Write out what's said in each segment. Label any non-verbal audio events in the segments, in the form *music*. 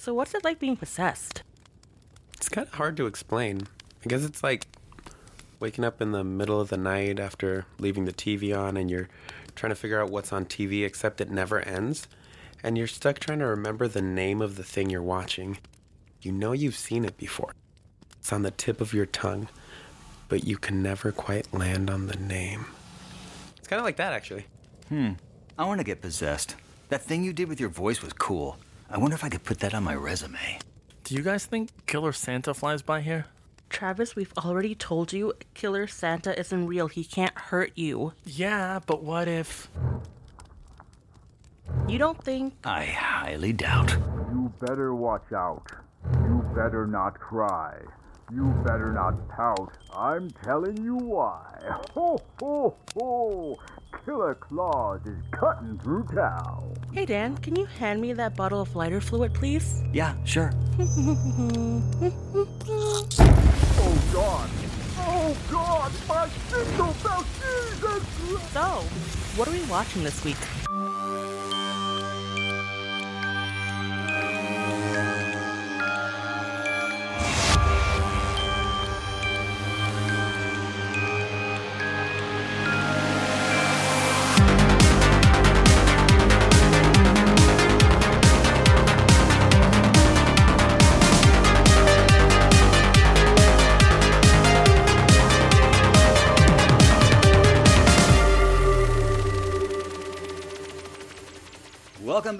So what's it like being possessed? It's kind of hard to explain. I guess it's like waking up in the middle of the night after leaving the TV on and you're trying to figure out what's on TV, except it never ends. And you're stuck trying to remember the name of the thing you're watching. You know you've seen it before, it's on the tip of your tongue, but you can never quite land on the name. It's kind of like that, actually. Hmm. I want to get possessed. That thing you did with your voice was cool. I wonder if I could put that on my resume. Do you guys think Killer Santa flies by here? Travis, we've already told you Killer Santa isn't real. He can't hurt you. Yeah, but what if. You don't think I highly doubt. You better watch out. You better not cry. You better not pout. I'm telling you why. *laughs* Ho, ho, ho! Killer Claus is cutting through town. Hey Dan, can you hand me that bottle of lighter fluid, please? Yeah, sure. *laughs* Oh, God! Oh, God! My single bell, Jesus! So, what are we watching this week?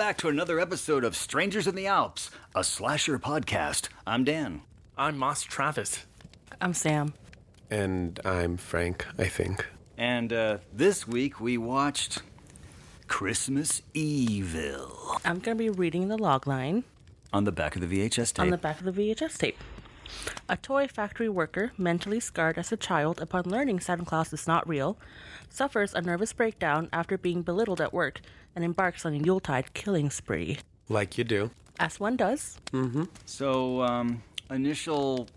Back to another episode of Strangers in the Alps, a slasher podcast. I'm Dan. I'm Moss Travis. I'm Sam. And I'm Frank, I think. And uh, this week we watched Christmas Evil I'm gonna be reading the logline on the back of the VHS tape. on the back of the VHS tape. A toy factory worker, mentally scarred as a child upon learning Santa Claus is not real, suffers a nervous breakdown after being belittled at work and embarks on a Yuletide killing spree. Like you do. As one does. So, um, initial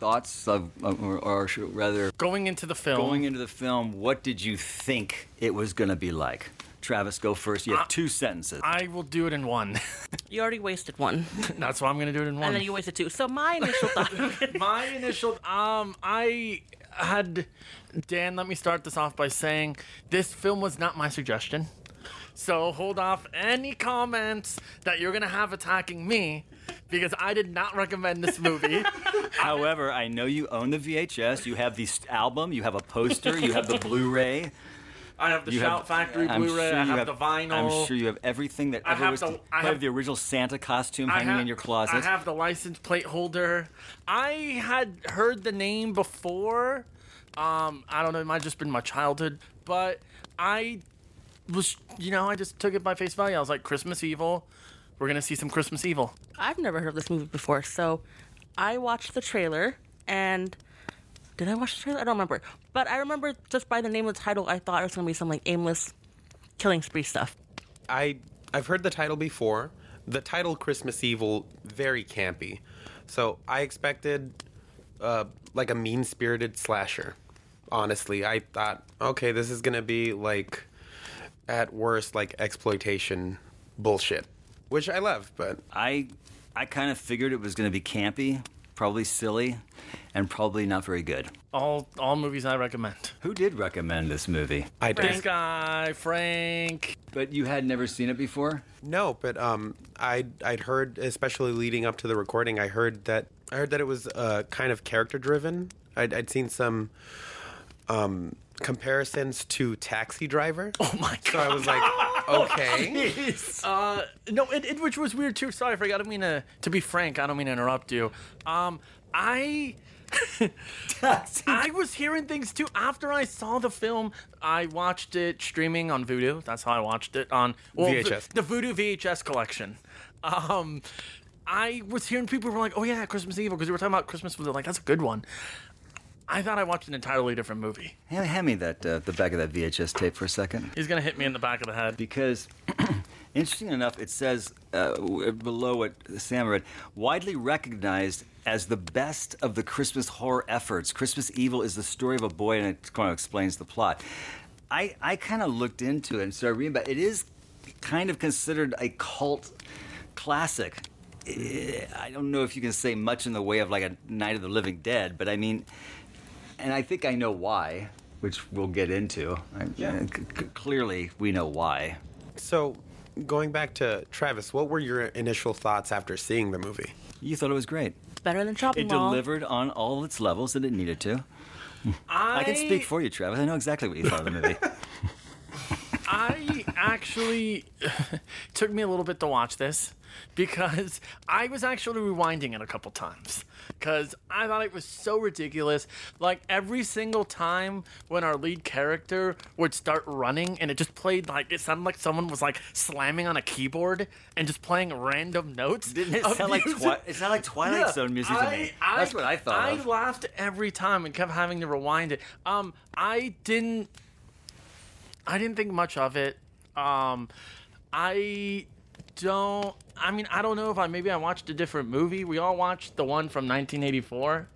thoughts of, of- or, or should- rather, Going into the film. going into the film, what did you think it was going to be like? Travis, go first. You have two sentences. I will do it in one. *laughs* You already wasted one, *laughs* That's why I'm gonna do it in one. and then you wasted two. So my initial thought. *laughs* My initial, um, I had Dan. Let me start this off by saying this film was not my suggestion. So hold off any comments that you're gonna have attacking me, because I did not recommend this movie. *laughs* However, I know you own the VHS. You have the album. You have a poster. You have the Blu-ray. I have the You Shout have, Factory I'm Blu-ray. sure I you have, the vinyl. I'm sure you have everything that I ever have was. the- you I have, have- the original Santa costume I hanging have- in your closet. I have the license plate holder. I had heard the name before. Um, I don't know. It might have just been my childhood, but I was, you know, I just took it by face value. I was like, Christmas Evil. We're gonna see some Christmas Evil. I've never heard of this movie before, so I watched the trailer and did I watch the trailer? I don't remember. But I remember just by the name of the title, I thought it was gonna be some like aimless killing spree stuff. I I've heard the title before. The title Christmas Evil very campy. So I expected uh, like a mean-spirited slasher. Honestly, I thought, okay, this is gonna be like at worst like exploitation bullshit, which I love. But I, I kind of figured it was going to be campy, probably silly, and probably not very good. All all movies I recommend. Who did recommend this movie? I did This guy, Frank. But you had never seen it before. no. But um, I I'd heard, especially leading up to the recording, I heard that I heard that it was uh, kind of character-driven. I'd, I'd seen some um, comparisons to Taxi Driver. Oh my god! So I was like, *laughs* okay. Uh, no, it, it which was weird too. Sorry, Frank. I don't mean to to be frank. I don't mean to interrupt you. Um, I. *laughs* I was hearing things too after I saw the film. I watched it streaming on Vudu. That's how I watched it on well, VHS. the Vudu VHS collection. Um, I was hearing people were like, "Oh yeah, Christmas Evil," because we were talking about Christmas. Was like, "That's a good one." I thought I watched an entirely different movie. Hand, hand me that uh, the back of that VHS tape for a second. He's gonna hit me in the back of the head. because *clears throat* interesting enough, it says uh, below what Sam read, widely recognized as the best of the Christmas horror efforts. Christmas Evil is the story of a boy, and it kind of explains the plot. I, I kind of looked into it and started reading about it. It is kind of considered a cult classic. I don't know if you can say much in the way of like a Night of the Living Dead, but I mean, and I think I know why, which we'll get into. Yeah. c- c- clearly, we know why. So, going back to Travis, what were your initial thoughts after seeing the movie? You thought it was great. It's better than Chopping It Mall. delivered on all its levels that it needed to. *laughs* I can speak for you, Travis. I know exactly what you thought of the movie. *laughs* I actually *sighs* took me a little bit to watch this because I was actually rewinding it a couple times because I thought it was so ridiculous. Like every single time when our lead character would start running and it just played like it sounded like someone was like slamming on a keyboard and just playing random notes. Didn't it sound like. Twi- it sounded like Twilight Yeah, Zone music to me? I- That's what I thought I of. laughed every time and kept having to rewind it. Um, I didn't. I didn't think much of it. Um, I don't. I mean, I don't know if I maybe I watched a different movie. We all watched the one from 1984.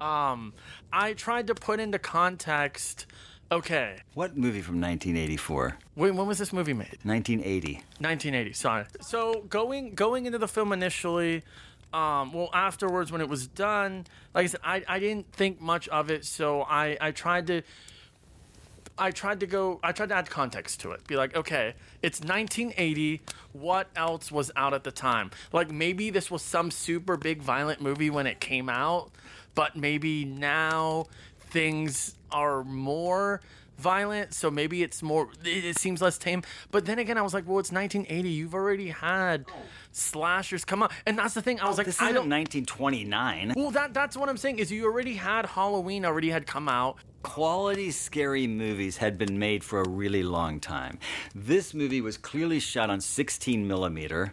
Um, I tried to put into context. Okay, What movie from 1984? wait, when was this movie made? 1980. 1980 sorry so going going into the film initially um, well afterwards when it was done like i said I, I didn't think much of it so i i tried to I tried to go. I tried to add context to it. Be like, okay, it's 1980. What else was out at the time? Like maybe this was some super big violent movie when it came out, but maybe now things are more violent. So maybe it's more. It, it seems less tame. But then again, I was like, well, it's 1980. You've already had slashers come out, and that's the thing. I was like, This I isn't don't. 1929. well, that that's what I'm saying is you already had Halloween already had come out. Quality scary movies had been made for a really long time. This movie was clearly shot on 16 millimeter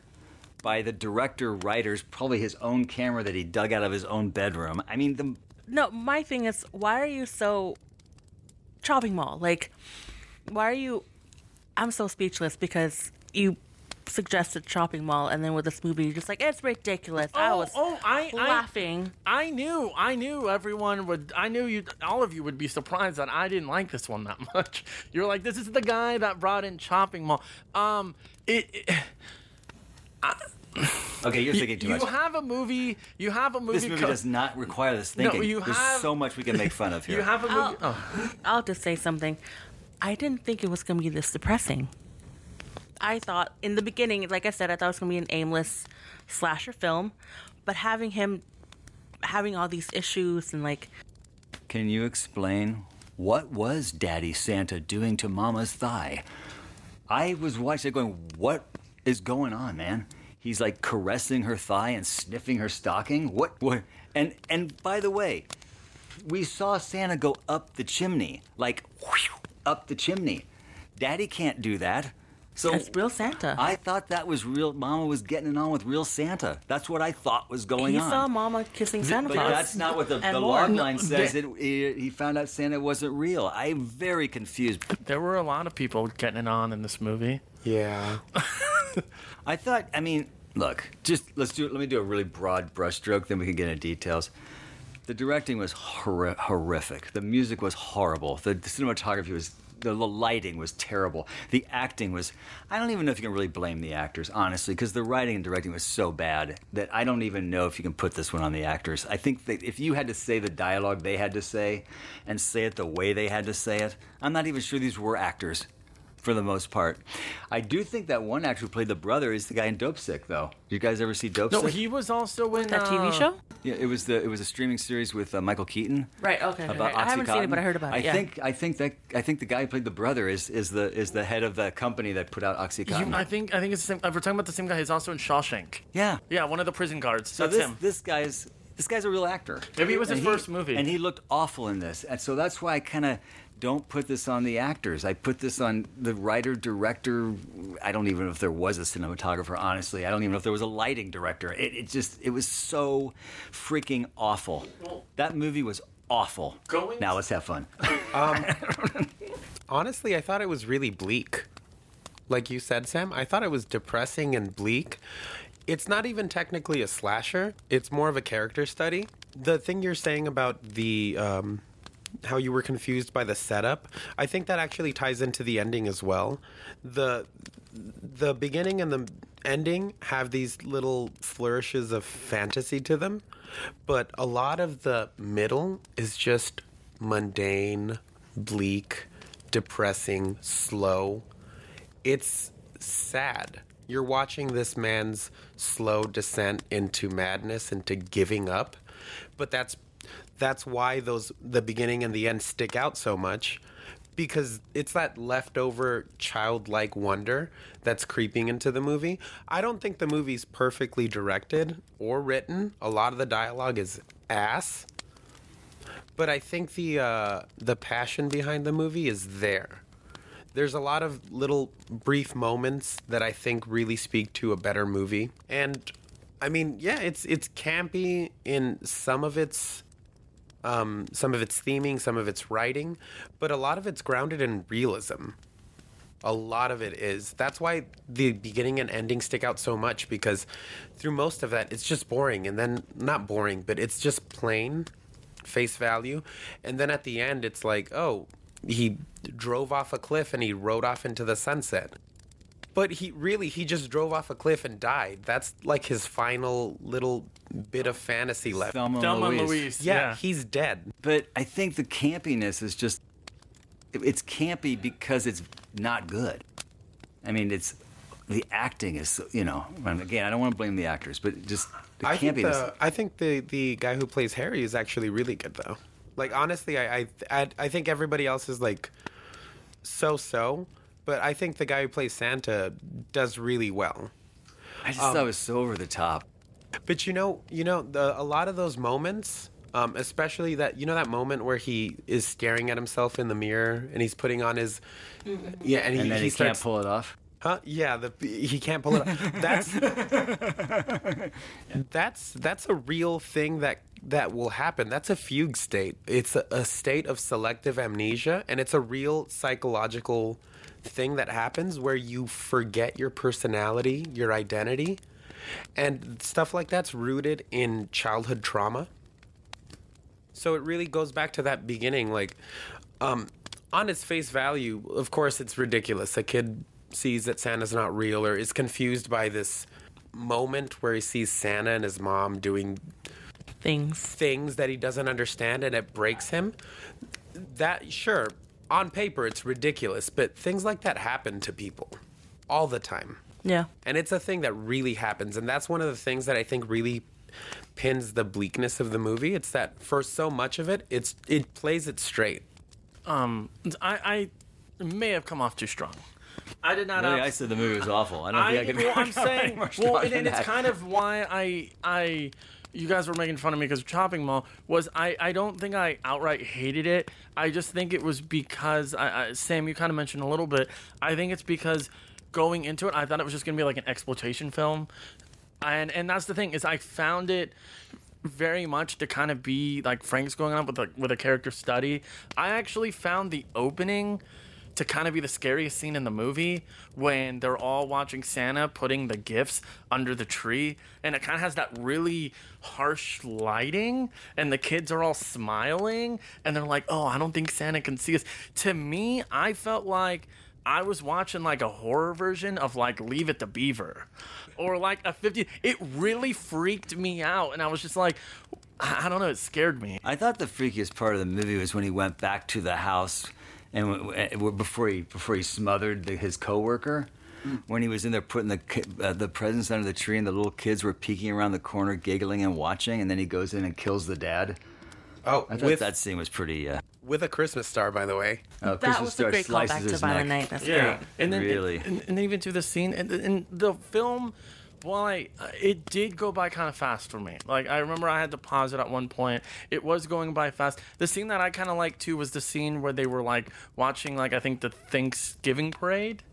by the director writers, probably his own camera that he dug out of his own bedroom. I mean, the No, my thing is, why are you so Chopping Mall? Like, why are you? I'm so speechless because you suggested shopping mall, and then with this movie, you're just like, it's ridiculous. I Oh, was oh, I- I- laughing. I knew, I knew everyone would. I knew you, all of you would be surprised that I didn't like this one that *laughs* much. You're like, this is the guy that brought in Chopping Mall. Um, it. it okay, you're thinking too you much. have a movie. You have a movie. This movie co- does not require this thinking. No, thinking. you There's have- so much we can make fun of *laughs* here. You have a movie. Oh. I'll just say something. I didn't think it was going to be this depressing. I thought in the beginning, like I said, I thought it was going to be an aimless slasher film, but having him having all these issues and like Can you explain what was Daddy Santa doing to Mama's thigh? I was watching it going, what is going on, man? He's like caressing her thigh and sniffing her stocking. What? What? And and by the way, we saw Santa go up the chimney, like whew, up the chimney. Daddy can't do that. So that's real Santa. I thought that was real. Mama was getting it on with real Santa. That's what I thought was going he on. saw Mama kissing Santa Claus. But that's not what the, the log line says. they- It, he, he found out Santa wasn't real. I'm very confused. There were a lot of people getting it on in this movie. Yeah. *laughs* I thought, I mean, look, just let's do. Let me do a really broad brushstroke, then we can get into details. The directing was horri- horrific. The music was horrible. The, the cinematography was. The the lighting was terrible. The acting was. I don't even know if you can really blame the actors, honestly, because the writing and directing was so bad that I don't even know if you can put this one on the actors. I think that if you had to say the dialogue they had to say and say it the way they had to say it, I'm not even sure these were actors for the most part. I do think that one actor who played the brother is the guy in Dopesick, though. Did you guys ever see Dope No, Sick? he was also in that TV uh, show? yeah, it was the it was a streaming series with uh, Michael Keaton. Right, okay, okay, About okay. I haven't seen it, but I heard about it, I yeah. think I think that I think the guy who played the brother is is the is the head of the company that put out OxyContin. You, I think I think it's the same. If we're talking about the same guy. He's also in Shawshank. yeah. Yeah, one of the prison guards. So That's this him. this guy's this guy's a real actor. Maybe it was his he- first movie. and he looked awful in this. And so that's why I kind of don't put this on the actors. I put this on the writer, director. I don't even know if there was a cinematographer. Honestly, I don't even know if there was a lighting director. It, it just it was so freaking awful. That movie was awful. Going now let's have fun. *laughs* Honestly, I thought it was really bleak. Like you said, Sam, I thought it was depressing and bleak. It's not even technically a slasher, it's more of a character study. The thing you're saying about the. Um, how you were confused by the setup. I think that actually ties into the ending as well. The the beginning and the ending have these little flourishes of fantasy to them, but a lot of the middle is just mundane, bleak, depressing, slow. It's sad. You're watching this man's slow descent into madness, into giving up. But that's that's why those the beginning and the end stick out so much because it's that leftover childlike wonder that's creeping into the movie. I don't think the movie's perfectly directed or written. A lot of the dialogue is ass. But I think the uh, the passion behind the movie is there. There's a lot of little brief moments that I think really speak to a better movie. And I mean, yeah, it's it's campy in some of its um, some of its theming, some of its writing, but a lot of it's grounded in realism. A lot of it is. That's why the beginning and ending stick out so much because through most of that, it's just boring. And then, not boring, but it's just plain face value. And then at the end, it's like, oh, he drove off a cliff and he rode off into the sunset. But he really, he just drove off a cliff and died. That's like his final little bit of fantasy left. Thelma, and Thelma Louise. Louise. yeah, Yeah. he's dead. But I think the campiness is just it's campy because it's not good. I mean, it's the acting is you know. And again, I don't want to blame the actors, but just the I think campiness. the I think the the guy who plays Harry is actually really good though. Like honestly, I I I, I think everybody else is like so so, but I think the guy who plays Santa does really well. I just thought it was so over the top. But you know, you know, the, a lot of those moments, um, especially that you know that moment where he is staring at himself in the mirror and he's putting on his yeah, and he, And then he, he, starts can't pull it off. Huh? Yeah, the he can't pull it. Off. That's *laughs* that's that's a real thing that that will happen. That's a fugue state. It's a, a state of selective amnesia, and it's a real psychological thing that happens where you forget your personality, your identity, and stuff like that's rooted in childhood trauma. So it really goes back to that beginning, like, um, on its face value, of course, it's ridiculous. A kid sees that Santa's not real or is confused by this moment where he sees Santa and his mom doing Things. things that he doesn't understand and it breaks him. That, sure, on paper, it's ridiculous, but things like that happen to people all the time. Yeah. And it's a thing that really happens. And that's one of the things that I think really pins the bleakness of the movie. It's that for so much of it, it's it plays it straight. Um, I, I may have come off too strong. I did not. Really, abs- I said the movie was awful. I don't I, think I could. well, I'm *laughs* saying, more well, and, and it's kind of why I, I, you guys were making fun of me because Chopping Mall. Was I? I don't think I outright hated it. I just think it was because I, I, Sam, you kind of mentioned a little bit. I think it's because going into it, I thought it was just gonna be like an exploitation film, and and that's the thing is I found it very much to kind of be like Frank's going on with with a character study. I actually found the opening to kind of be the scariest scene in the movie when they're all watching Santa putting the gifts under the tree and it kind of has that really harsh lighting and the kids are all smiling and they're like, "Oh, I don't think Santa can see us." To me, I felt like I was watching like a horror version of like Leave It to Beaver or like a 50 it really freaked me out and I was just like I I don't know, it scared me. I thought the freakiest part of the movie was when he went back to the house and w- w- before he before he smothered the, his coworker. When he was in there putting the uh, the presents under the tree and the little kids were peeking around the corner, giggling and watching, and then he goes in and kills the dad. Oh, I thought with that scene was pretty. Uh, with a Christmas star, by the way. uh, That Christmas was a Star great slices callback to his Violent neck. Night. That's Yeah, great. and then Really? and, and even to the scene and, and the film, while I uh, it did go by kind of fast for me. Like I remember I had to pause it at one point. It was going by fast. The scene that I kind of liked too was the scene where they were like watching like I think the Thanksgiving parade.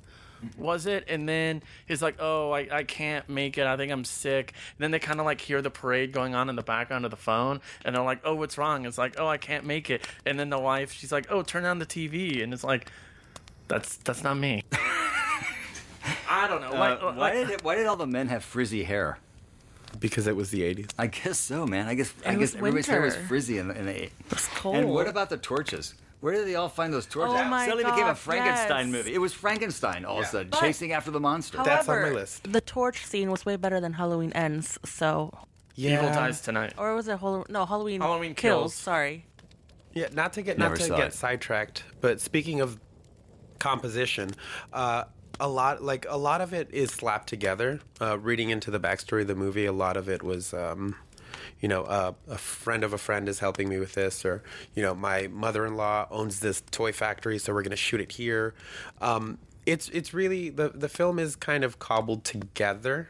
Was it? And then he's like, "Oh, I, I can't make it. I think I'm sick." And then they kind of like hear the parade going on in the background of the phone, and they're like, "Oh, what's wrong?" It's like, "Oh, I can't make it." And then the wife, she's like, "Oh, turn on the TV," and it's like, "That's that's not me." *laughs* *laughs* I don't know. Like, Uh, why did it, why did all the men have frizzy hair? Because it was the 80s. I guess so, man. I guess I guess was everybody's hair was frizzy in the, in the It's cold. And what about the torches? Where did they all find those torches? Oh my Suddenly became a Frankenstein yes. movie. It was Frankenstein all of a sudden, But- chasing after the monster. That's on my list. The torch scene was way better than Halloween Ends. So, Yeah. Evil dies tonight. or was it Hall- no Halloween? Halloween kills. Kills. Sorry. Yeah, not to get Never not to get it. sidetracked, but speaking of composition, uh, a lot like a lot of it is slapped together. Uh, reading into the backstory of the movie, a lot of it was. Um, you know, uh, a friend of a friend is helping me with this, or you know, my mother-in-law owns this toy factory, so we're going to shoot it here. Um, it's it's really the the film is kind of cobbled together,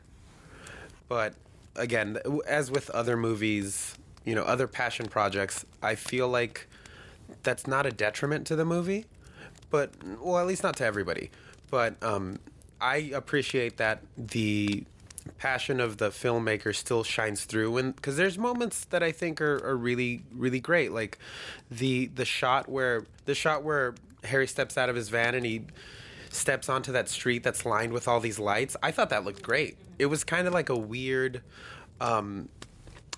but again, as with other movies, you know, other passion projects, I feel like that's not a detriment to the movie, but well, at least not to everybody. But um, I appreciate that the passion of the filmmaker still shines through, and because there's moments that I think are, are really really great, like the the shot where the shot where Harry steps out of his van and he steps onto that street that's lined with all these lights. I thought that looked great. It was kind of like a weird. Um,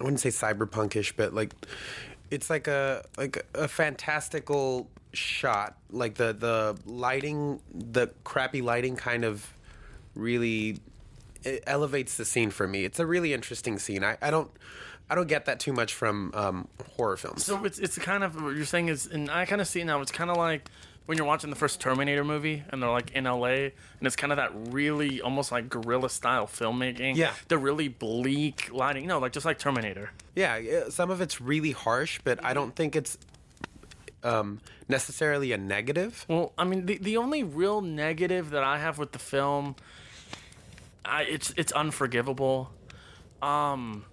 I wouldn't say cyberpunkish, but like it's like a like a fantastical shot. Like the the lighting, the crappy lighting, kind of really elevates the scene for me. It's a really interesting scene. I, I don't I don't get that too much from um, horror films. So it's it's kind of what you're saying is, and I kind of see it now. It's kind of like when you're watching the first Terminator movie, and they're like in LA, and it's kind of that really almost like guerrilla style filmmaking. Yeah. the really bleak lighting. You know, like just like Terminator. Yeah, yeah, some of it's really harsh, but I don't think it's um, necessarily a negative. Well, I mean, the the only real negative that I have with the film, I it's it's unforgivable. Um,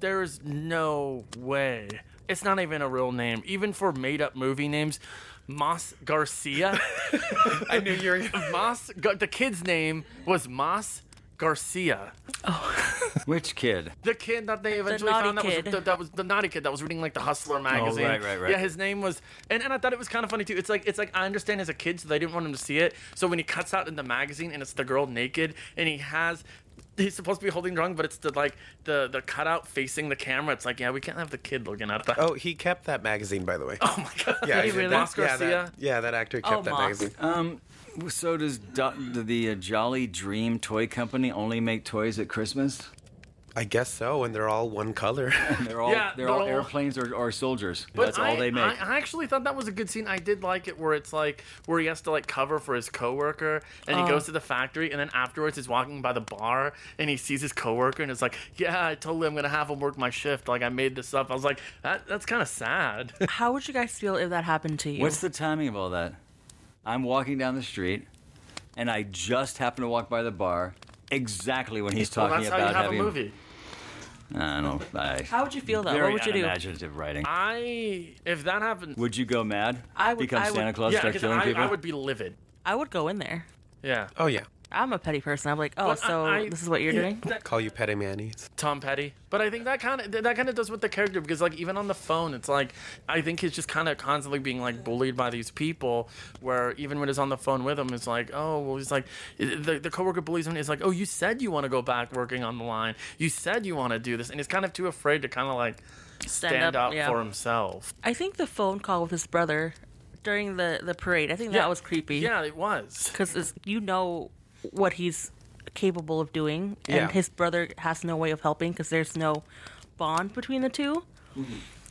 there is no way. It's not even a real name, even for made up movie names. Mas Garcia. *laughs* I knew you were. Mas. The kid's name was Mas Garcia. Oh. Which kid? The kid that they eventually naughty found that was the, that was the naughty kid that was reading like the Hustler magazine. Oh, right, right, right. Yeah, his name was, and, and I thought it was kind of funny too. It's like it's like I understand as a kid, so they didn't want him to see it. So when he cuts out in the magazine and it's the girl naked, and he has. He's supposed to be holding drunk, but it's the like the the cutout facing the camera. It's like, yeah, we can't have the kid looking at that. Oh, he kept that magazine, by the way. Oh my god! yeah, *laughs* he really? that- Mas yeah, that, yeah, that actor kept Oh, that Mas. magazine. Um, so does Do- the uh, Jolly Dream Toy Company only make toys at Christmas? I guess so, and they're all one color. *laughs* They're all Yeah, they're but all all- airplanes or, or soldiers. But That's I, all they make. I, I actually thought that was a good scene. I did like it where it's like where he has to like cover for his coworker, and he Oh. goes to the factory, and then afterwards he's walking by the bar, and he sees his coworker, and it's like, yeah, I totally I'm gonna have him work my shift. Like I made this up. I was like, that that's kind of sad. How would you guys feel if that happened to you? What's the timing of all that? I'm walking down the street, and I just happen to walk by the bar exactly when he's talking *laughs* well, talking that's how you about have a movie. I don't know. I, How would you feel though? very What would you do? unimaginative writing. I if that happened, Would you go mad? I would- become I would- Santa Claus, yeah, start 'cause killing I, people. I would be livid. I would go in there. Yeah. oh yeah, I'm a petty person. I'm like, oh, But so I- this is what you're doing? That- call you Petty Manny's. Tom Petty. But I think that kind of that kind of does with the character because like even on the phone, it's like I think he's just kind of constantly being like bullied by these people. Where even when he's on the phone with them, it's like, oh, well, he's like the the coworker bullies him. He's like, oh, you said you want to go back working on the line. You said you want to do this, and he's kind of too afraid to kind of like stand, up, up, yeah. for himself. I think the phone call with his brother during the the parade. I think that was creepy. Yeah, it was. because you know what he's capable of doing, and Yeah. his brother has no way of helping because there's no bond between the 2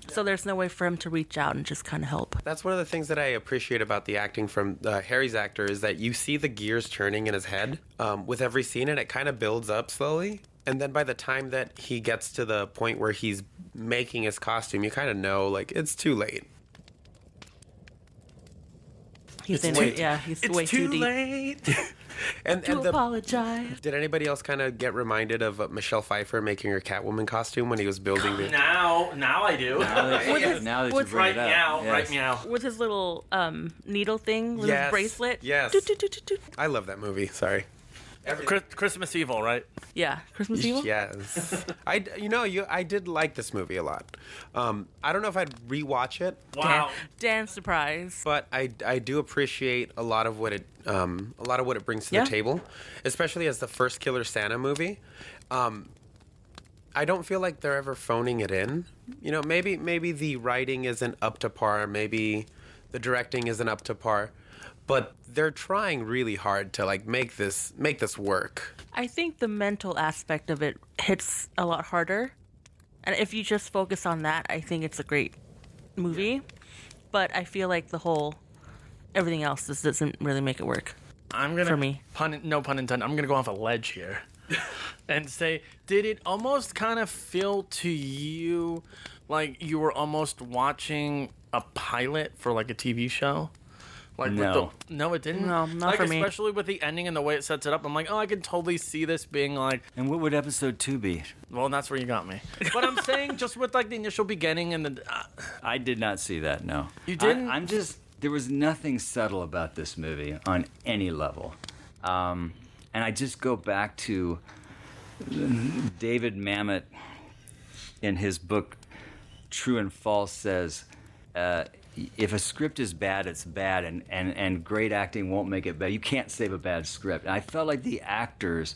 So there's no way for him to reach out and just kind of help. That's one of the things that I appreciate about the acting from uh, Harry's actor is that you see the gears turning in his head um, with every scene, and it kind of builds up slowly. And then by the time that he gets to the point where he's making his costume, you kind of know like it's too late. He's It's in too- it. Yeah, he's It's way too, too, deep. late. *laughs* *laughs* And, and the, apologize. did anybody else kind of get reminded of uh, Michelle Pfeiffer making her Catwoman costume when he was building the? *sighs* now, now I do. Now that, With his- now that you with- bring right it up, meow, yes. right meow. With his little um, needle thing, with Yes, his bracelet. yes. Doot, doot, doot, doot, doot. I love that movie. Sorry. Chris- Christmas Evil, right? Yeah, Christmas Evil. Yes, I d- you know you I did like this movie a lot. Um, I don't know if I'd rewatch it, Wow. Dan, Dan surprise. but I, I do appreciate a lot of what it um, a lot of what it brings to Yeah. the table, especially as the first Killer Santa movie. Um, I don't feel like they're ever phoning it in. You know, maybe maybe the writing isn't up to par, maybe the directing isn't up to par, but they're trying really hard to like make this make this work. I think the mental aspect of it hits a lot harder. And if you just focus on that, I think it's a great movie. But I feel like the whole everything else just doesn't really make it work. I'm gonna For me. pun no pun intended. I'm gonna go off a ledge here *laughs* and say, did it almost kind of feel to you like you were almost watching a pilot for like a TV show? Like with No. the, no, it didn't. No, not like, for me. Especially with the ending and the way it sets it up. I'm like, oh, I can totally see this being like, And what would episode two be? well, that's where you got me. But I'm saying *laughs* just with like the initial beginning and the. Uh, I did not see that. No, You didn't? I, am just there was nothing subtle about this movie on any level, um, and I just go back to David Mamet in his book True and False says. Uh, if a script is bad, it's bad, and, and, and great acting won't make it better. You can't save a bad script. And I felt like the actors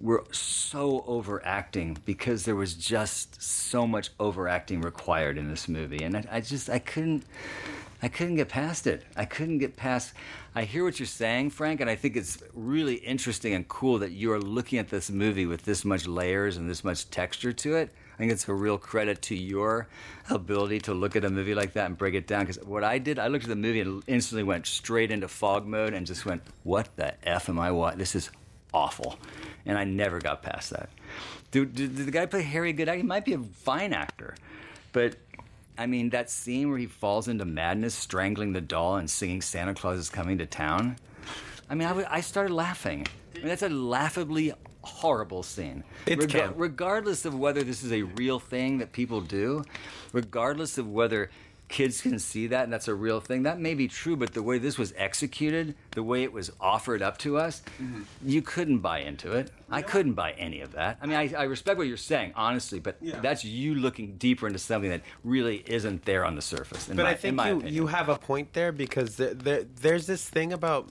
were so overacting because there was just so much overacting required in this movie and I, I just i couldn't i couldn't get past it i couldn't get past i hear what you're saying frank and i think it's really interesting and cool that you are looking at this movie with this much layers and this much texture to it i think it's a real credit to your ability to look at a movie like that and break it down because what i did i looked at the movie and instantly went straight into fog mode and just went what the f am i watching this is awful. And I never got past that. Did, did, the guy play Harry good? He might be a fine actor. But, I mean, that scene where he falls into madness, strangling the doll and singing Santa Claus is coming to town. I mean, I, I started laughing. I mean, that's a laughably horrible scene. It's camp. regardless of whether this is a real thing that people do, regardless of whether kids can see that and that's a real thing, that may be true, but the way this was executed, the way it was offered up to us, mm-hmm. you couldn't buy into it. I couldn't buy any of that. I mean, I, I respect what you're saying, honestly, but that's you looking deeper into something that really isn't there on the surface. But my, I in think you, opinion. you have a point there because there, there, there's this thing about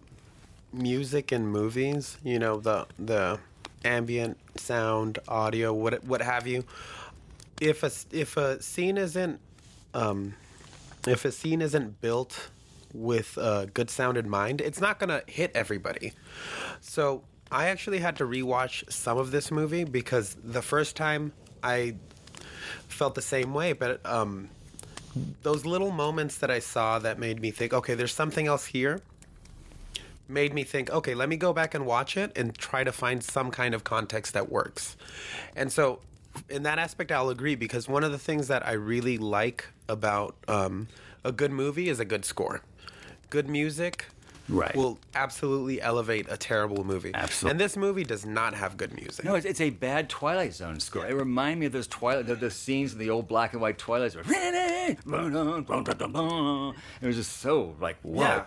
music and movies, you know, the the ambient sound, audio, what what have you. If a if a scene isn't um, if a scene isn't built with a good sound in mind, it's not gonna hit everybody. So I actually had to rewatch some of this movie because the first time I felt the same way, but um, those little moments that I saw that made me think, okay, there's something else here, made me think, okay, let me go back and watch it and try to find some kind of context that works. And so, in that aspect, I'll agree because one of the things that I really like about um, a good movie is a good score. Good music Right. will absolutely elevate a terrible movie. Absolutely. And this movie does not have good music. No, it's, it's a bad Twilight Zone score. It reminded me of those Twilight, the, the scenes in the old black and white Twilight Zone. *laughs* It was just so like, whoa. Yeah.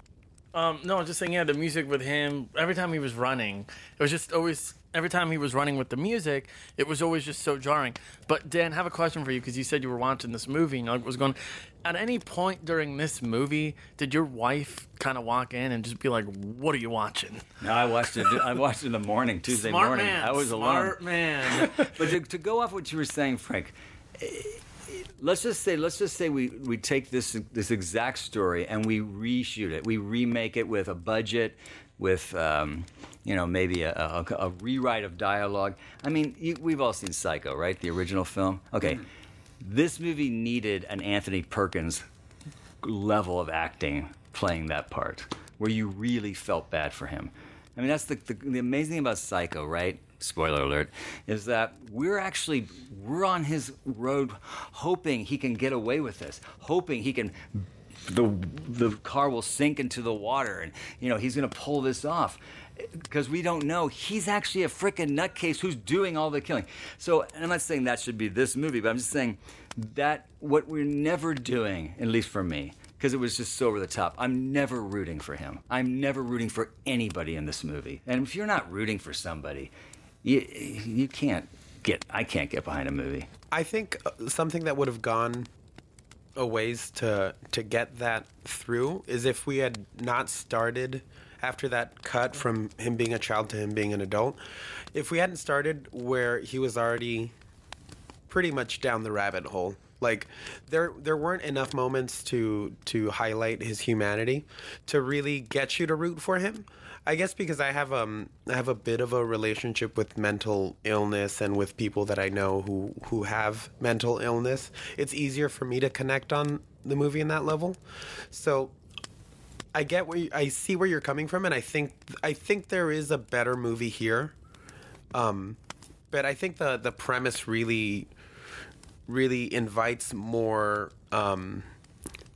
Um, no, just saying, yeah, the music with him, every time he was running, it was just always, every time he was running with the music, it was always just so jarring. But Dan, I have a question for you because you said you were watching this movie and I was going, at any point during this movie, did your wife kind of walk in and just be like, what are you watching? No, I watched it. I watched it in the morning, Tuesday Smart morning. man. I was smart alone. man. *laughs* but to, to go off what you were saying, Frank, let's just say let's just say we, we take this this exact story and we reshoot it. We remake it with a budget, with um, you know maybe a, a, a rewrite of dialogue. I mean, you, we've all seen Psycho, right? The original film. Okay, this movie needed an Anthony Perkins level of acting playing that part where you really felt bad for him. I mean, that's the, the, the amazing thing about Psycho, right? Spoiler alert, is that we're actually we're on his road, hoping he can get away with this, hoping he can the the car will sink into the water, and you know he's going to pull this off because we don't know he's actually a freaking nutcase who's doing all the killing. So, and I'm not saying that should be this movie, but I'm just saying that what we're never doing, at least for me, because it was just so over the top. I'm never rooting for him. I'm never rooting for anybody in this movie. And if you're not rooting for somebody, you you can't get. I can't get behind a movie. I think uh, something that would have gone a ways to to get that through is if we had not started after that cut from him being a child to him being an adult. If we hadn't started where he was already pretty much down the rabbit hole. Like there there weren't enough moments to to highlight his humanity to really get you to root for him. I guess because I have um I have a bit of a relationship with mental illness and with people that I know who who have mental illness. It's easier for me to connect on the movie in that level. So I get where you, I see where you're coming from, and I think I think there is a better movie here. Um, but I think the the premise really really invites more um,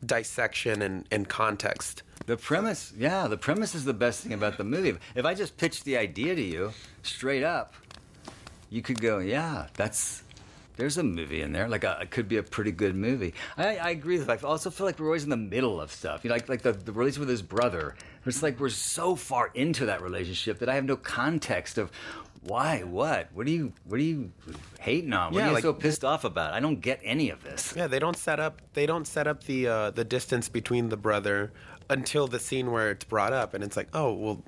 dissection and, and context. The premise, yeah, the premise is the best thing about the movie. If I just pitched the idea to you straight up, you could go, yeah, that's there's a movie in there. Like a, it could be a pretty good movie. I, I agree with. I also feel like we're always in the middle of stuff. You know, like like the, the relationship with his brother. It's like we're so far into that relationship that I have no context of why, what, what are you, what are you hating on? What Yeah, are you like- so pissed off about? I don't get any of this. Yeah, they don't set up they don't set up the uh, the distance between the brother until the scene where it's brought up, and it's like, oh well,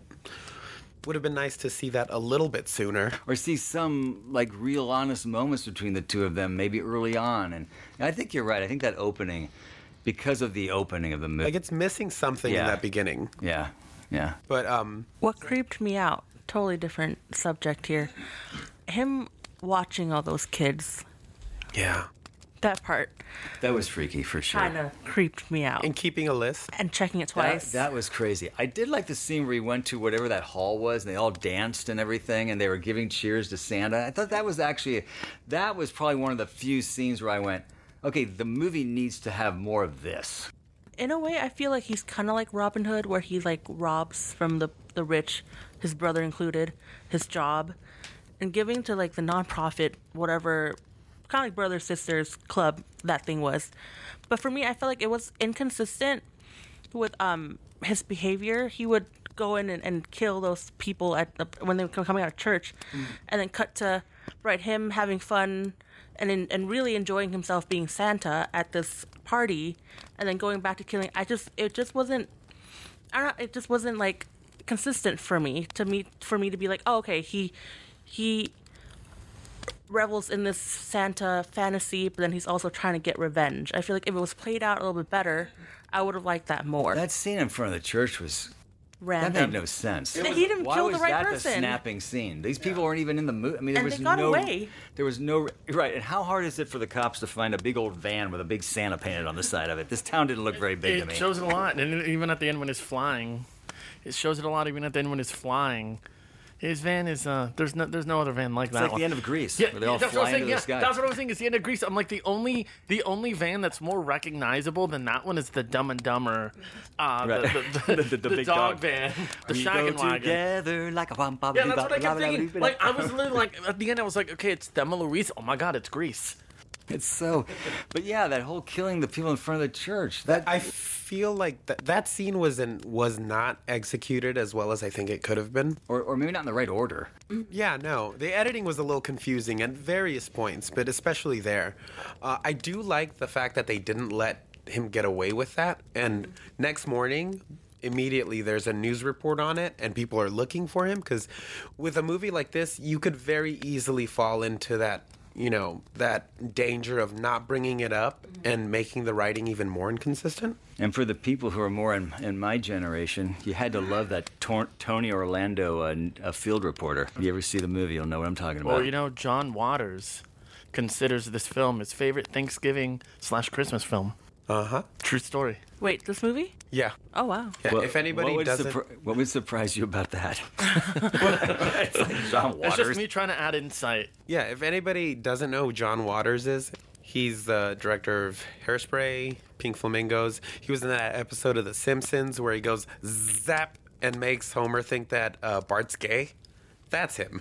would have been nice to see that a little bit sooner. or see some like real honest moments between the two of them maybe early on and i think you're right i think that opening because of the opening of the movie Like it's missing something in that beginning. yeah yeah But um, What creeped me out, totally different subject here. Him watching all those kids, yeah, that part that was freaky for sure kind of creeped me out. and keeping a list. And checking it that, twice. that was crazy i did like the scene where he went to whatever that hall was and they all danced and everything and they were giving cheers to santa i thought that was actually that was probably one of the few scenes where i went okay the movie needs to have more of this in a way, I feel like he's kind of like Robin Hood, where he like robs from the the rich, his brother included, his job, and giving to like the nonprofit, whatever, kind of like brother sisters club that thing was. But for me, I felt like it was inconsistent with um his behavior. He would go in and, and kill those people at the, when they were coming out of church, and then cut to right him having fun and in, and really enjoying himself being Santa at this party, and then going back to killing. I just it just wasn't. I don't. know, It just wasn't like consistent for me to me for me to be like, oh, okay, he he revels in this Santa fantasy, but then he's also trying to get revenge. I feel like if it was played out a little bit better, I would have liked that more. that scene in front of the church was That made no sense. He didn't Why kill was the right that person. the snapping scene? These people weren't even in the movie. I mean, there And was they got no. away. There was no right. And how hard is it for the cops to find a big old van with a big Santa painted on the side of it? This town didn't look very big to me. It shows a lot, and even at the end when he's flying, it shows it a lot. Even at the end when he's flying, his van is uh, there's no there's no other van like it's that like one. the end of Grease, Yeah, they all that's what I'm saying. into Yeah, sky. that's what I was thinking. It's the end of Grease. I'm like the only the only van that's more recognizable than that one is the Dumb and Dumber, uh, Right. *laughs* the, the, the, The- big dog, dog. van, *laughs* the shaggin' go wagon. together like a bum bum Yeah, that's what I kept thinking. Like I was literally like at the end, I was like, okay, it's Thelma Louise. Oh my god, it's Grease. *laughs* It's so, but yeah, that whole killing the people in front of the church. That I feel like that that scene was in, was not executed as well as I think it could have been. or, or maybe not in the right order. Yeah, no, the editing was a little confusing at various points, but especially there. Uh, I do like the fact that they didn't let him get away with that. And next morning, immediately there's a news report on it, and people are looking for him because with a movie like this, you could very easily fall into that. You know that danger of not bringing it up and making the writing even more inconsistent. And for the people who are more in, in my generation, you had to love that Tor- Tony Orlando, uh, a field reporter. If you ever see the movie, you'll know what I'm talking about. Well, you know, John Waters considers this film his favorite Thanksgiving slash Christmas film. Uh huh. True story. Wait, this movie? Yeah. Oh wow. yeah. What- if anybody what would, doesn't, surpri- what would surprise you about that? *laughs* it's like *laughs* John It's just me trying to add insight. Yeah, if anybody doesn't know who John Waters is, he's the director of Hairspray, Pink Flamingos. He was in that episode of The Simpsons where he goes zap and makes Homer think that uh, Bart's gay. That's him.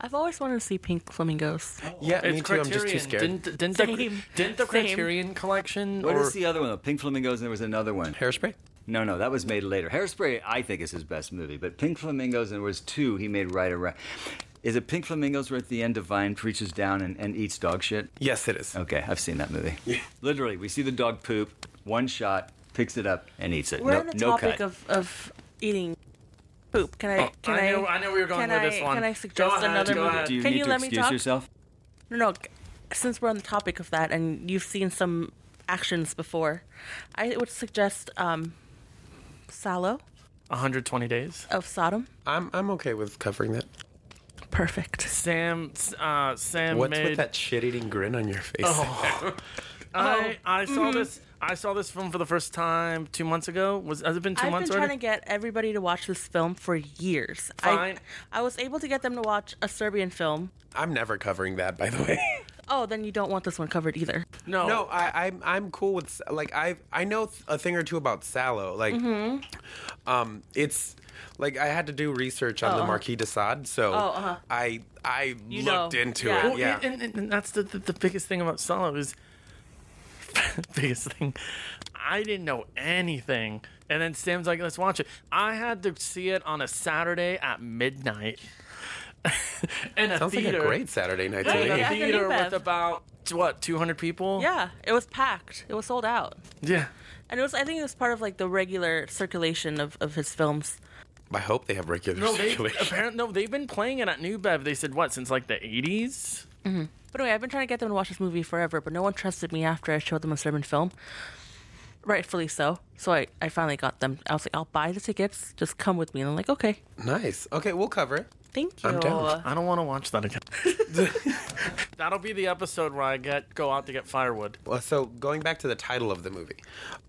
I've always wanted to see Pink Flamingos. Yeah, me It's too. I'm just too Criterion. scared. Didn't, didn't, the, didn't the Same. Criterion collection What or is the other one? though? Pink Flamingos, and there was another one. Hairspray? No, no, that was made later. Hairspray, I think, is his best movie. But Pink Flamingos, and there was two he made right around. Is it Pink Flamingos where at the end Divine reaches down and, and eats dog shit? Yes, it is. Okay, I've seen that movie. Yeah. Literally, we see the dog poop, one shot, picks it up, and eats it. We're no, on the no topic cut. of, of eating poop. Can I? Oh, Can I I? knew- I knew we were going can with I, this one. Can I suggest ahead, another movie? Do you can need you to let me talk? yourself? No, no. since we're on the topic of that, and you've seen some actions before, I would suggest um, Salo 120 days. of Sodom. I'm I'm okay with covering that. Perfect. Sam, uh, Sam What's made. with that shit-eating grin on your face? *laughs* I I saw this. I saw this film for the first time two months ago. Was has it been 2 I've been months trying already? to get everybody to watch this film for years. Fine. I, I was able to get them to watch a Serbian film. I'm never covering that, by the way. *laughs* Oh, then you don't want this one covered either. no, No, I, I'm I'm cool with like I I know a thing or two about Salò. Like, Mm-hmm. um, it's like I had to do research on the Marquis de Sade, so Oh, uh-huh. I I You looked know, into yeah. it. Well, Yeah, and, and, and that's the, the the biggest thing about Salò is *laughs* biggest thing. I didn't know anything, and then Sam's like, "Let's watch it." I had to see it on a Saturday at midnight. *laughs* in a sounds like theater. a great Saturday night Right, to in me. a yeah. theater with about what 200 people. Yeah, it was packed. It was sold out. yeah. And it was I think it was part of like the regular circulation of, of his films. I hope they have regular No, they apparently no. They've been playing it at New Bev. They said what since like the 80s. But anyway, I've been trying to get them to watch this movie forever, but no one trusted me after I showed them a Serbian film. Rightfully so. So I, I finally got them. I was like, I'll buy the tickets. Just come with me. And I'm like, okay. Nice. Okay, we'll cover it. Thank you. I'm down. I don't want to watch that again. *laughs* That'll be the episode where I get go out to get firewood. Well, so going back to the title of the movie,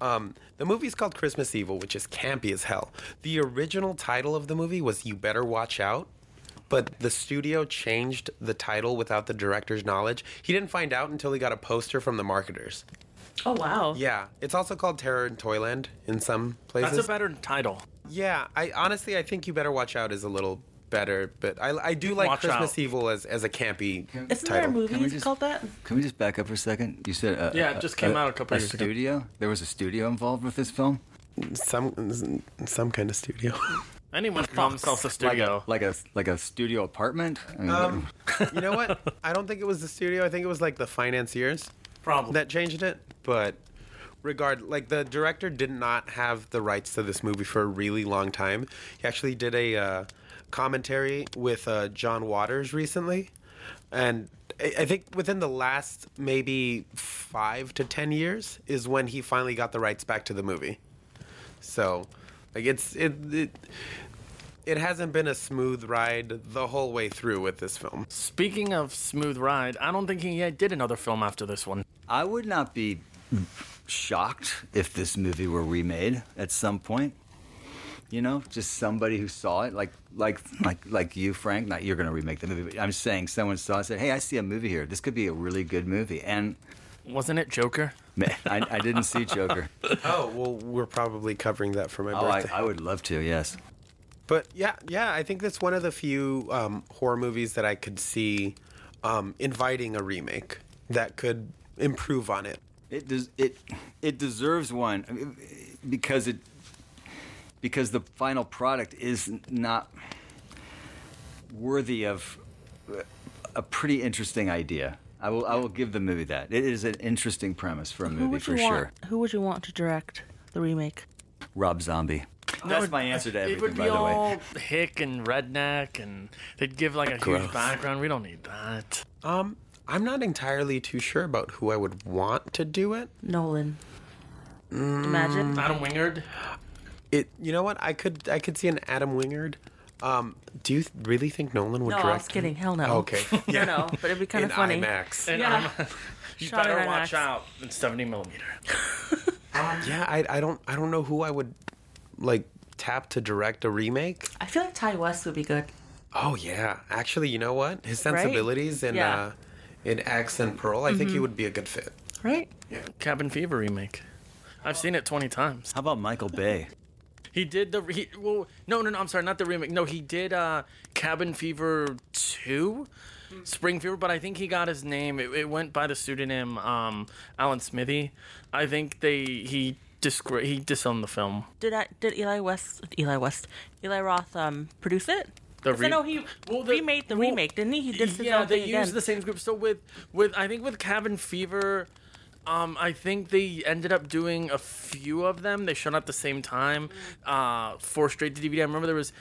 um, the movie's called Christmas Evil, which is campy as hell. The original title of the movie was "You Better Watch Out," but the studio changed the title without the director's knowledge. He didn't find out until he got a poster from the marketers. Oh, wow. Yeah, it's also called Terror in Toyland in some places. That's a better title. yeah, I honestly I think "You Better Watch Out" is a little better, but I, I do like Watch Christmas Out. Evil as as a campy Isn't there a title. movie Can we just- called that? Can we just back up for a second? You said uh, Yeah, it just came out a couple a years ago. studio. There was a studio involved with this film, Some some kind of studio. *laughs* Anyone can call themselves a like studio. a like a like a studio apartment. I mean, Um, *laughs* you know what? I don't think it was the studio. I think it was like the financiers Probably. that changed it. But regard, like the director did not have the rights to this movie for a really long time. He actually did a uh, commentary with uh, John Waters recently, and I I think within the last maybe five to ten years is when he finally got the rights back to the movie. So, like it's it. it it hasn't been a smooth ride the whole way through with this film. Speaking of smooth ride, I don't think he did another film after this one. I would not be shocked if this movie were remade at some point. You know, just somebody who saw it, like like like like you, Frank. Not you're going to remake the movie, but I'm saying someone saw it, and said, "Hey, I see a movie here. This could be a really good movie." And Wasn't it Joker? *laughs* man, I, I didn't see Joker. *laughs* Oh well, we're probably covering that for my Oh, birthday. I would love to. Yes. But yeah, yeah, I think that's one of the few um, horror movies that I could see um, inviting a remake that could improve on it. It does. It it deserves one I mean, because it because the final product is not worthy of a pretty interesting idea. I will I will give the movie that. It is an interesting premise for a Who movie for you sure. Who would you want to direct the remake? Rob Zombie. That's my answer to It would be by the all way. hick and redneck, and they'd give like a Gross. huge background. We don't need that. Um, I'm not entirely too sure about who I would want to do it. Nolan. Mm. Imagine. Adam Wingard. It, you know what? I could, I could see an Adam Wingard. Um, do you th- really think Nolan would No, I direct? was kidding. Hell no. Okay, *laughs* No, no, but it'd be kind of funny. IMAX. And Yeah. um, *laughs* you Shot better in watch IMAX. out in 70 millimeter. *laughs* Yeah, I, I don't, I don't know who I would like tap to direct a remake. I feel like Ti West would be good. Oh yeah, actually, you know what? His sensibilities in Yeah. Mm-hmm. uh, in X and Pearl, I think he would be a good fit. Right? Yeah. Cabin Fever remake. I've seen it 20 times. How about Michael Bay? He did the he, well. No, no, no. I'm sorry, not the remake. No, he did uh, Cabin Fever two, Spring Fever. But I think he got his name. It, it went by the pseudonym um, Alan Smithee. I think they he disgra- he disowned the film. Did I, did Eli West Eli West Eli Roth um produce it? The re- know he Well, the- remade the well, remake, didn't he? He did his yeah, own they used again. the same script. So with with I think with Cabin Fever, um, I think they ended up doing a few of them. They shot at the same time, uh, four straight to DVD. I remember there was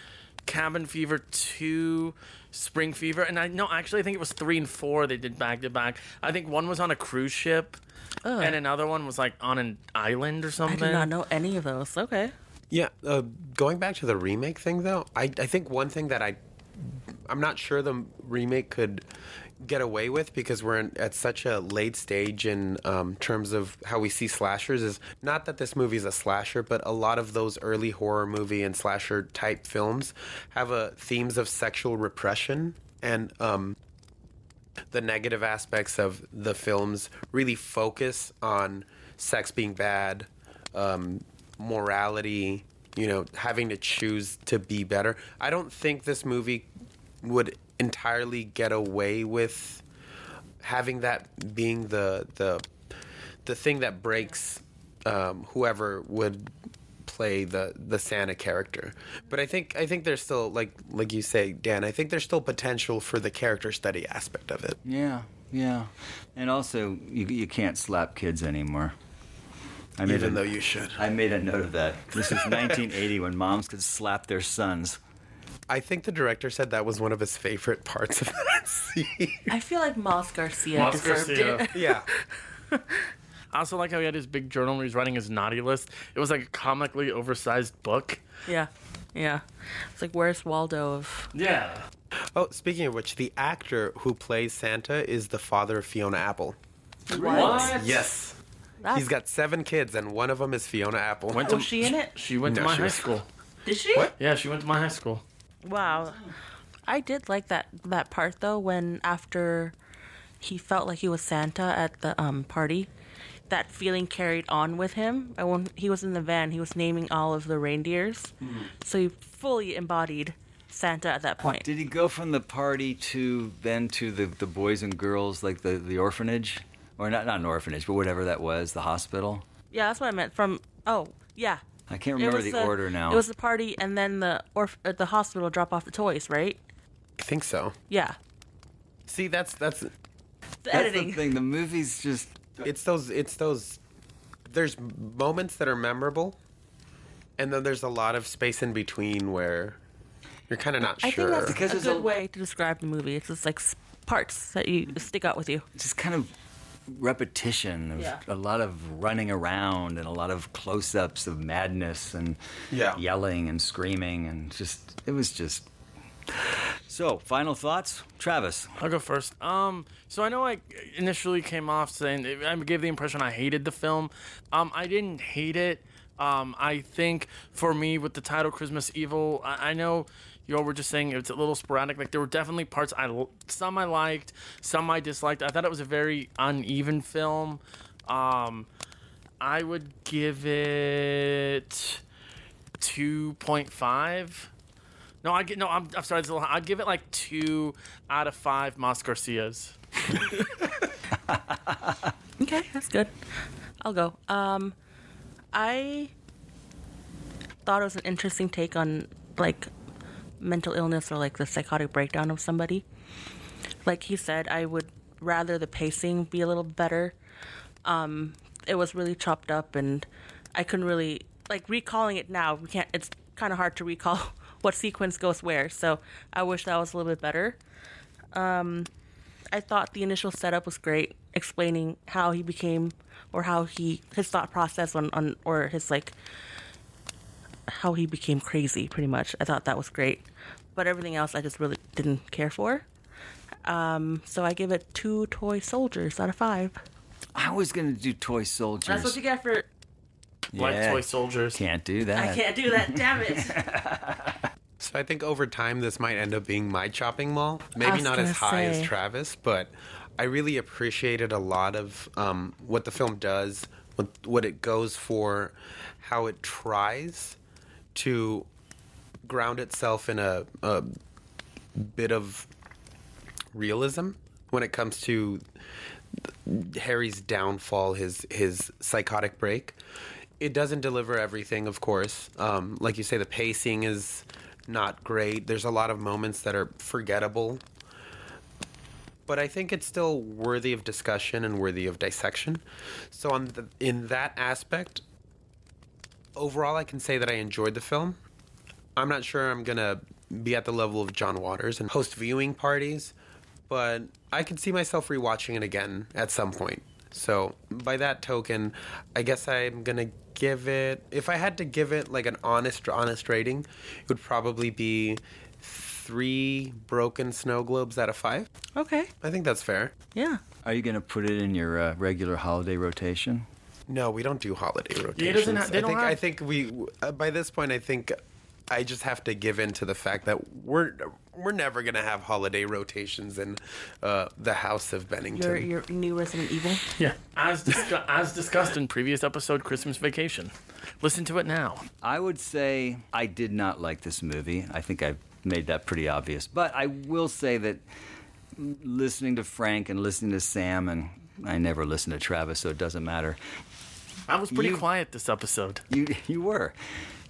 Cabin Fever two, Spring Fever, and I no, actually, I think it was three and four they did back to back. I think one was on a cruise ship, and another one was like on an island or something. I something. did not know any of those. Okay. Yeah, uh, going back to the remake thing though, I I think one thing that I I'm not sure the remake could get away with because we're in, at such a late stage in um, terms of how we see slashers is not that this movie is a slasher, but a lot of those early horror movie and slasher type films have a themes of sexual repression and um, the negative aspects of the films really focus on sex being bad, um, morality, you know, having to choose to be better. I don't think this movie would entirely get away with having that being the the the thing that breaks um, whoever would play the the Santa character. But I think I think there's still like like you say, Dan. I think there's still potential for the character study aspect of it. Yeah, yeah. And also, you, you can't slap kids anymore. I made Even a- though you should. I made a note of that. This is 1980 when moms could slap their sons. I think the director said that was one of his favorite parts of that *laughs* scene. I feel like Moss Garcia Moss deserved Garcia. it. *laughs* yeah. I also like how he had his big journal where he's writing his naughty list. It was like a comically oversized book. yeah. Yeah. It's like where's Waldo of Yeah. Oh, speaking of which, the actor who plays Santa is the father of Fiona Apple. What? Yes. That's- He's got seven kids, and one of them is Fiona Apple. Went oh, Was she in it? She went to my high was- school. Did she? What? Yeah, she went to my high school. Wow. I did like that that part though when after he felt like he was Santa at the um party. That feeling carried on with him. And when he was in the van, he was naming all of the reindeers. So he fully embodied Santa at that point. Did he go from the party to then to the, the boys and girls, like the, the orphanage? Or not, not an orphanage, but whatever that was, the hospital? yeah, that's what I meant. From oh yeah, I can't remember was the order now. It was the party and then the orf- uh, the hospital drop off the toys, right? I think so. Yeah, See, that's that's the That's editing. the thing. The movie's just. it's those it's those. There's moments that are memorable, and then there's a lot of space in between where you're kind of not I sure. think that's Because a there's good a- way to describe the movie. It's just like parts that you stick out with you. just kind of repetition of Yeah. a lot of running around and a lot of close-ups of madness and Yeah. yelling and screaming and just it was just so final thoughts travis I'll go first. Um, so I know I initially came off saying I gave the impression I hated the film. Um, I didn't hate it. Um, I think for me with the title Christmas Evil, I, I know you all were just saying it's a little sporadic. Like there were definitely parts I some I liked, some I disliked. I thought it was a very uneven film. Um, I would give it two point five. No, I get no. I'm, I'm sorry. I'd give it like two out of five Moss Garcias. *laughs* Okay, that's good. I'll go. Um, I thought it was an interesting take on like mental illness or like the psychotic breakdown of somebody. Like he said, I would rather the pacing be a little better. Um, it was really chopped up, and I couldn't really like recalling it now. We can't. It's kind of hard to recall *laughs* what sequence goes where. So I wish that was a little bit better. I thought the initial setup was great, explaining how he became or how he his thought process on, on or his like how he became crazy pretty much. I thought that was great. But everything else I just really didn't care for. Um, so I give it two toy soldiers out of five. i was gonna do toy soldiers That's what you get for Like toy soldiers. can't do that I can't do that, damn it. *laughs* So I think over time this might end up being my chopping mall. Maybe not as high say. as Travis, but I really appreciated a lot of um, what the film does, what what it goes for, how it tries to ground itself in a, a bit of realism when it comes to Harry's downfall, his his psychotic break. It doesn't deliver everything, of course. Um, like you say, the pacing is not great. There's a lot of moments that are forgettable. But I think it's still worthy of discussion and worthy of dissection. So on the, in that aspect, overall, I can say that I enjoyed the film. I'm not sure I'm gonna be at the level of John Waters and host viewing parties, but I could see myself rewatching it again at some point. So, by that token, I guess I'm going to give it if I had to give it like an honest honest rating, it would probably be 3 broken snow globes out of 5. Okay. I think that's fair. Yeah. Are you going to put it in your uh, regular holiday rotation? No, we don't do holiday rotations. doesn't ha- they I don't think I think we uh, by this point I think I just have to give in to the fact that we're we're never gonna have holiday rotations in uh, the House of Bennington. Your your new Resident Evil. Yeah, as discu- as discussed in previous episode, Christmas Vacation. Listen to it now. I would say I did not like this movie. I think I've made that pretty obvious. But I will say that listening to Frank and listening to Sam, and I never listen to Travis, so it doesn't matter. I was pretty You- quiet this episode. You *laughs* you were.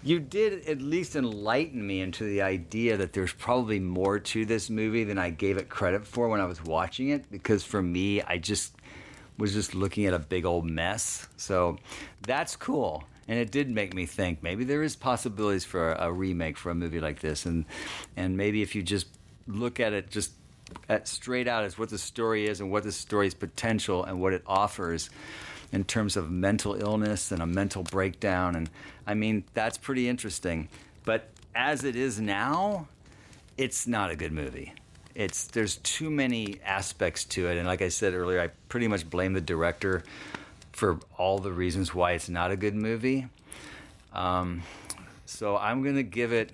You did at least enlighten me into the idea that there's probably more to this movie than I gave it credit for when I was watching it. Because for me, I just was just looking at a big old mess. So that's cool. And it did make me think maybe there is possibilities for a remake for a movie like this. And and maybe if you just look at it just at straight out as what the story is and what the story's potential and what it offers in terms of mental illness and a mental breakdown and I mean that's pretty interesting. But as it is now, it's not a good movie. It's there's too many aspects to it and like I said earlier, I pretty much blame the director for all the reasons why it's not a good movie. Um, so I'm gonna give it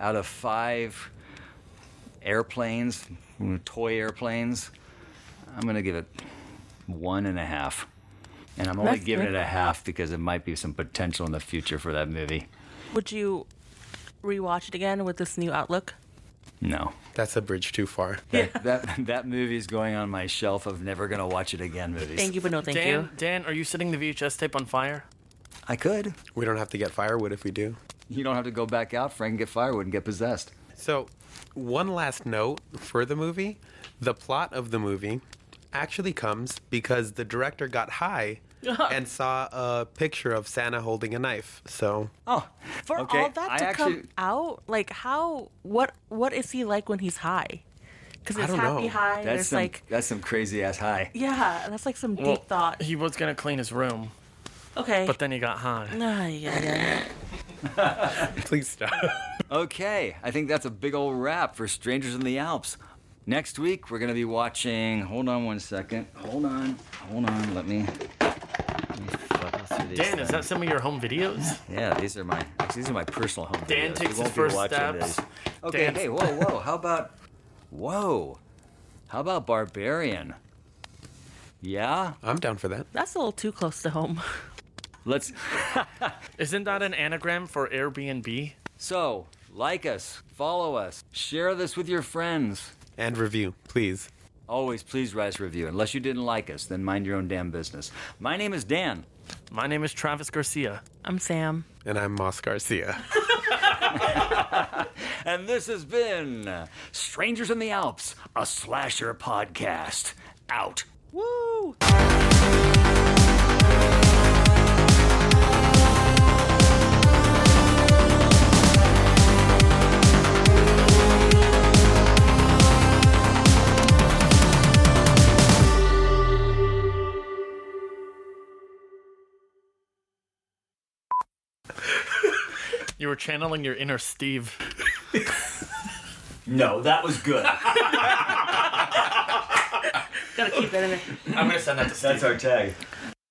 out of five airplanes, toy airplanes. I'm gonna give it one and a half, and I'm only That's giving good. it a half because it might be some potential in the future for that movie. Would you rewatch it again with this new outlook? No, That's a bridge too far. that *laughs* that, that movie is going on my shelf of never gonna watch it again movies. Thank you, but no thank Dan, you. Dan, are you setting the VHS tape on fire? I could. We don't have to get firewood if we do. You don't have to go back out, Frank, and get firewood and get possessed. So, one last note for the movie: the plot of the movie actually comes because the director got high *laughs* and saw a picture of Santa holding a knife. So, Oh, For okay. all that I to actually, come out, like how what what is he like when he's high? Because I it's don't happy know. high. that's There's some like that's some crazy ass high. yeah, that's like some Well, deep thought. He was gonna clean his room, Okay. but then he got high. Ah, yeah, yeah. please stop. Okay, I think that's a big old wrap for Strangers in the Alps. Next week we're gonna be watching. Hold on one second. Hold on. Hold on. Let me. Let me fucking through Dan, is that some of your home videos? Yeah, these are my these are my personal home. Dan videos. Dan takes You his first steps. these. Okay, Dan's- hey, whoa, whoa. How about, whoa? How about Barbarian? Yeah, I'm down for that. That's a little too close to home. *laughs* let's. *laughs* Isn't that an anagram for Airbnb? So, like us, follow us, share this with your friends. And review, please. Always please write us a review. Unless you didn't like us, then mind your own damn business. My name is Dan. My name is Travis Garcia. I'm Sam. And I'm Moss Garcia. *laughs* *laughs* And this has been Strangers in the Alps, a slasher podcast. Out. Woo! You were channeling your inner Steve. No, that was good. Gotta keep that in there. I'm gonna send that to Steve. That's our tag.